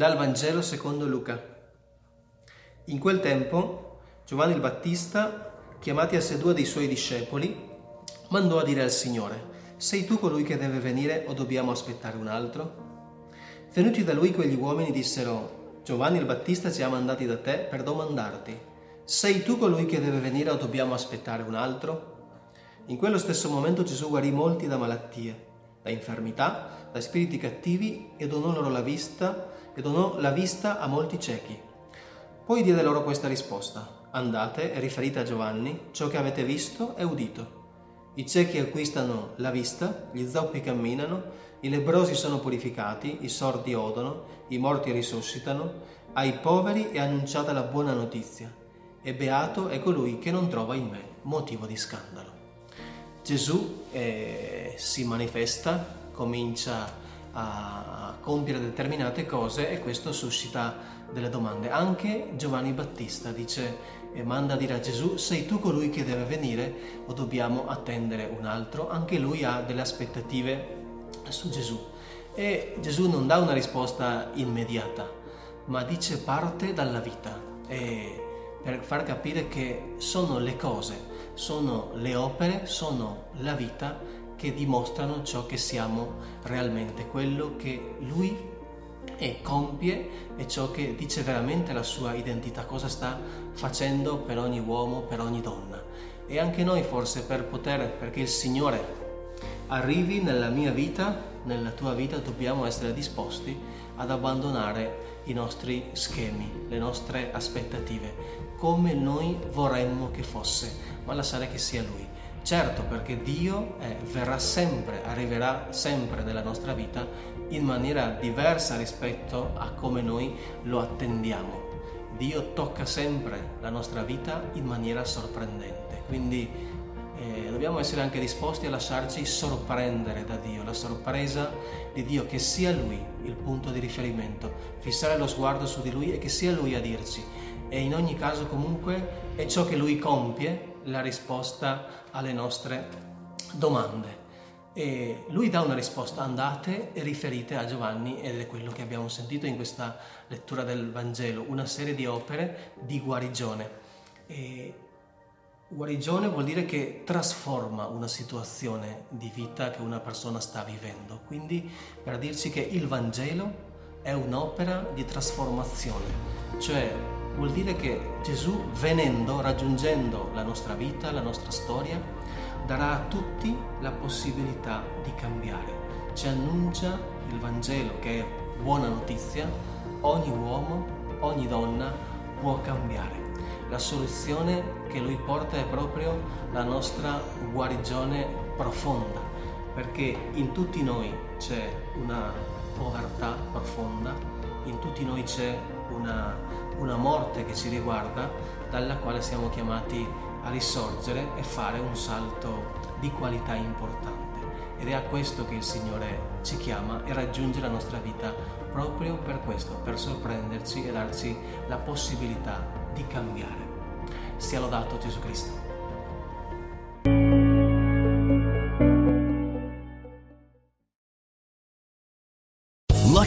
Dal Vangelo secondo Luca. In quel tempo Giovanni il Battista, chiamati a sé due dei suoi discepoli, mandò a dire al Signore, sei tu colui che deve venire o dobbiamo aspettare un altro? Venuti da lui quegli uomini dissero, Giovanni il Battista ci ha mandati da te per domandarti, sei tu colui che deve venire o dobbiamo aspettare un altro? In quello stesso momento Gesù guarì molti da malattie, da infermità, da spiriti cattivi e donò loro la vista e donò la vista a molti ciechi. Poi diede loro questa risposta, andate e riferite a Giovanni ciò che avete visto e udito. I ciechi acquistano la vista, gli zoppi camminano, i lebrosi sono purificati, i sordi odono, i morti risuscitano, ai poveri è annunciata la buona notizia, e beato è colui che non trova in me motivo di scandalo. Gesù eh, si manifesta, comincia a compiere determinate cose e questo suscita delle domande. Anche Giovanni Battista dice manda a dire a Gesù sei tu colui che deve venire o dobbiamo attendere un altro? Anche lui ha delle aspettative su Gesù e Gesù non dà una risposta immediata, ma dice parte dalla vita e per far capire che sono le cose, sono le opere, sono la vita che dimostrano ciò che siamo realmente, quello che lui è, compie e ciò che dice veramente la sua identità, cosa sta facendo per ogni uomo, per ogni donna. E anche noi forse per poter, perché il Signore arrivi nella mia vita, nella tua vita, dobbiamo essere disposti ad abbandonare i nostri schemi, le nostre aspettative, come noi vorremmo che fosse, ma lasciare che sia Lui. Certo, perché Dio eh, verrà sempre, arriverà sempre nella nostra vita in maniera diversa rispetto a come noi lo attendiamo. Dio tocca sempre la nostra vita in maniera sorprendente, quindi eh, dobbiamo essere anche disposti a lasciarci sorprendere da Dio, la sorpresa di Dio, che sia Lui il punto di riferimento, fissare lo sguardo su di Lui e che sia Lui a dirci. E in ogni caso comunque è ciò che Lui compie la risposta alle nostre domande. E lui dà una risposta, andate e riferite a Giovanni ed è quello che abbiamo sentito in questa lettura del Vangelo, una serie di opere di guarigione. E guarigione vuol dire che trasforma una situazione di vita che una persona sta vivendo, quindi per dirci che il Vangelo è un'opera di trasformazione, cioè vuol dire che Gesù venendo, raggiungendo la nostra vita, la nostra storia, darà a tutti la possibilità di cambiare. Ci annuncia il Vangelo che è buona notizia, ogni uomo, ogni donna può cambiare. La soluzione che lui porta è proprio la nostra guarigione profonda, perché in tutti noi c'è una povertà profonda, in tutti noi c'è una, una morte che ci riguarda, dalla quale siamo chiamati a risorgere e fare un salto di qualità importante. Ed è a questo che il Signore ci chiama e raggiunge la nostra vita proprio per questo, per sorprenderci e darci la possibilità di cambiare. Sia lodato Gesù Cristo.